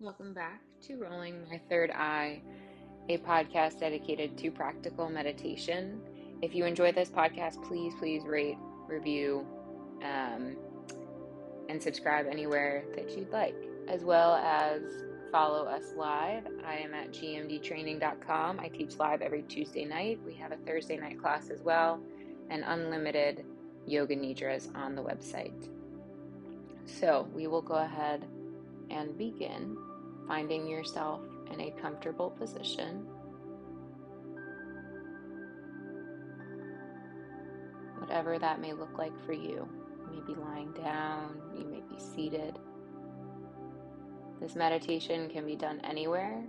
Welcome back to Rolling My Third Eye, a podcast dedicated to practical meditation. If you enjoy this podcast, please, please rate, review, um, and subscribe anywhere that you'd like, as well as follow us live. I am at gmdtraining.com. I teach live every Tuesday night. We have a Thursday night class as well, and unlimited yoga nidras on the website. So we will go ahead and begin finding yourself in a comfortable position. Whatever that may look like for you. You may be lying down, you may be seated. This meditation can be done anywhere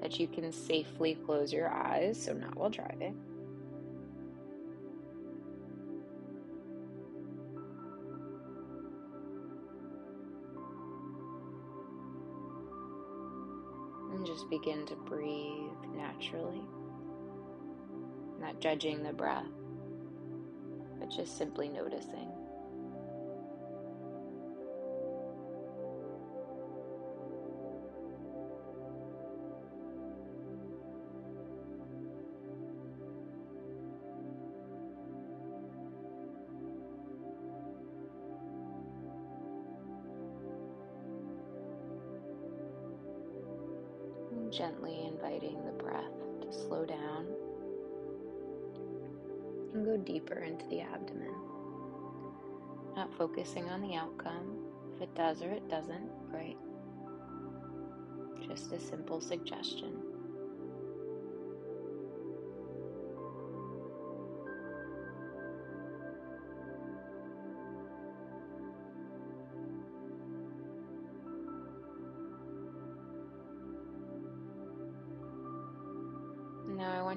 that you can safely close your eyes, so not while driving. And just begin to breathe naturally, not judging the breath, but just simply noticing. Gently inviting the breath to slow down and go deeper into the abdomen. Not focusing on the outcome. If it does or it doesn't, great. Just a simple suggestion.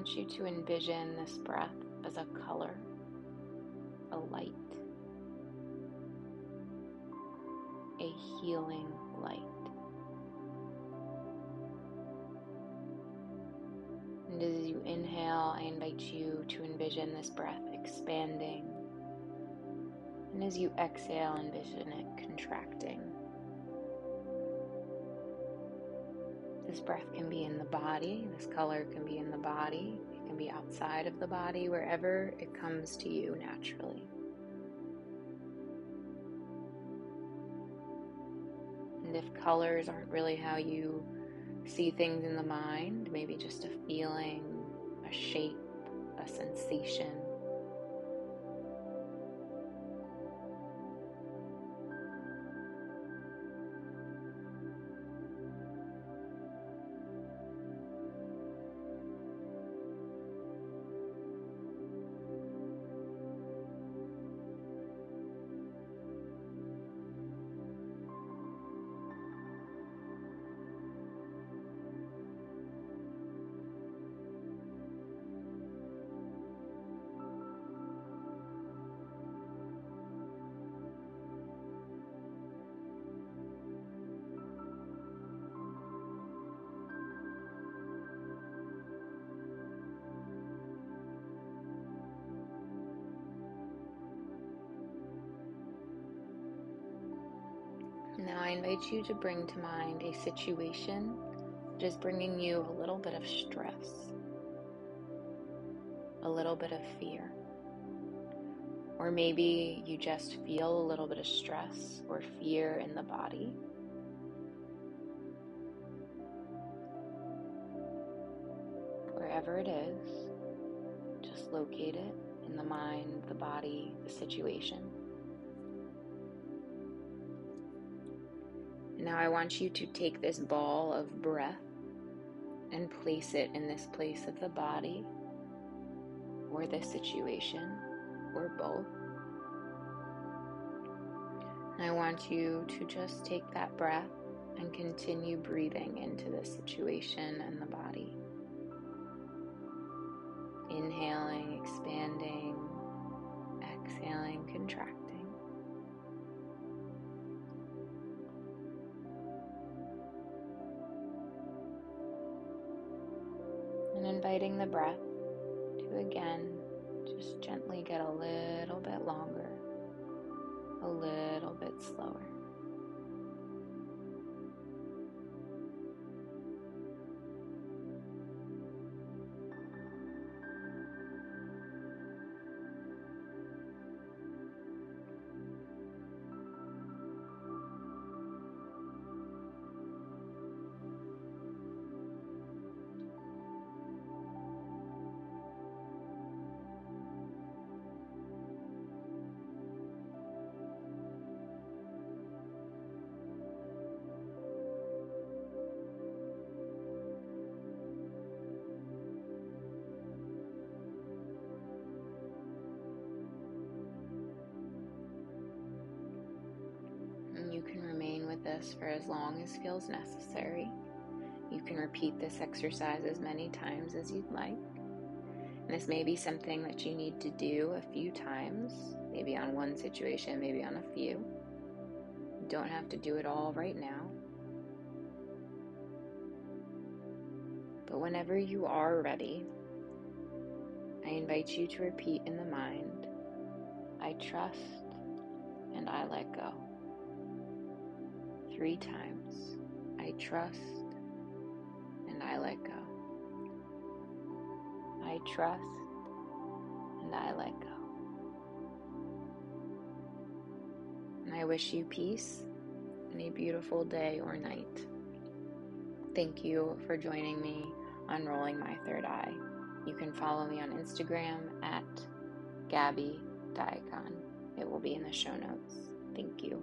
Want you to envision this breath as a color, a light, a healing light. And as you inhale, I invite you to envision this breath expanding. And as you exhale, envision it contracting. This breath can be in the body, this color can be in the body, it can be outside of the body, wherever it comes to you naturally. And if colors aren't really how you see things in the mind, maybe just a feeling, a shape, a sensation. Now I invite you to bring to mind a situation that is bringing you a little bit of stress, a little bit of fear. Or maybe you just feel a little bit of stress or fear in the body. Wherever it is, just locate it in the mind, the body, the situation. Now I want you to take this ball of breath and place it in this place of the body or this situation or both. I want you to just take that breath and continue breathing into this situation and the body. Inhaling, expanding, exhaling, contracting. Inviting the breath to again just gently get a little bit longer, a little bit slower. This for as long as feels necessary. You can repeat this exercise as many times as you'd like. And this may be something that you need to do a few times, maybe on one situation, maybe on a few. You don't have to do it all right now. But whenever you are ready, I invite you to repeat in the mind I trust and I let go. Three times. I trust and I let go. I trust and I let go. And I wish you peace and a beautiful day or night. Thank you for joining me on Rolling My Third Eye. You can follow me on Instagram at Gabby Diacon. It will be in the show notes. Thank you.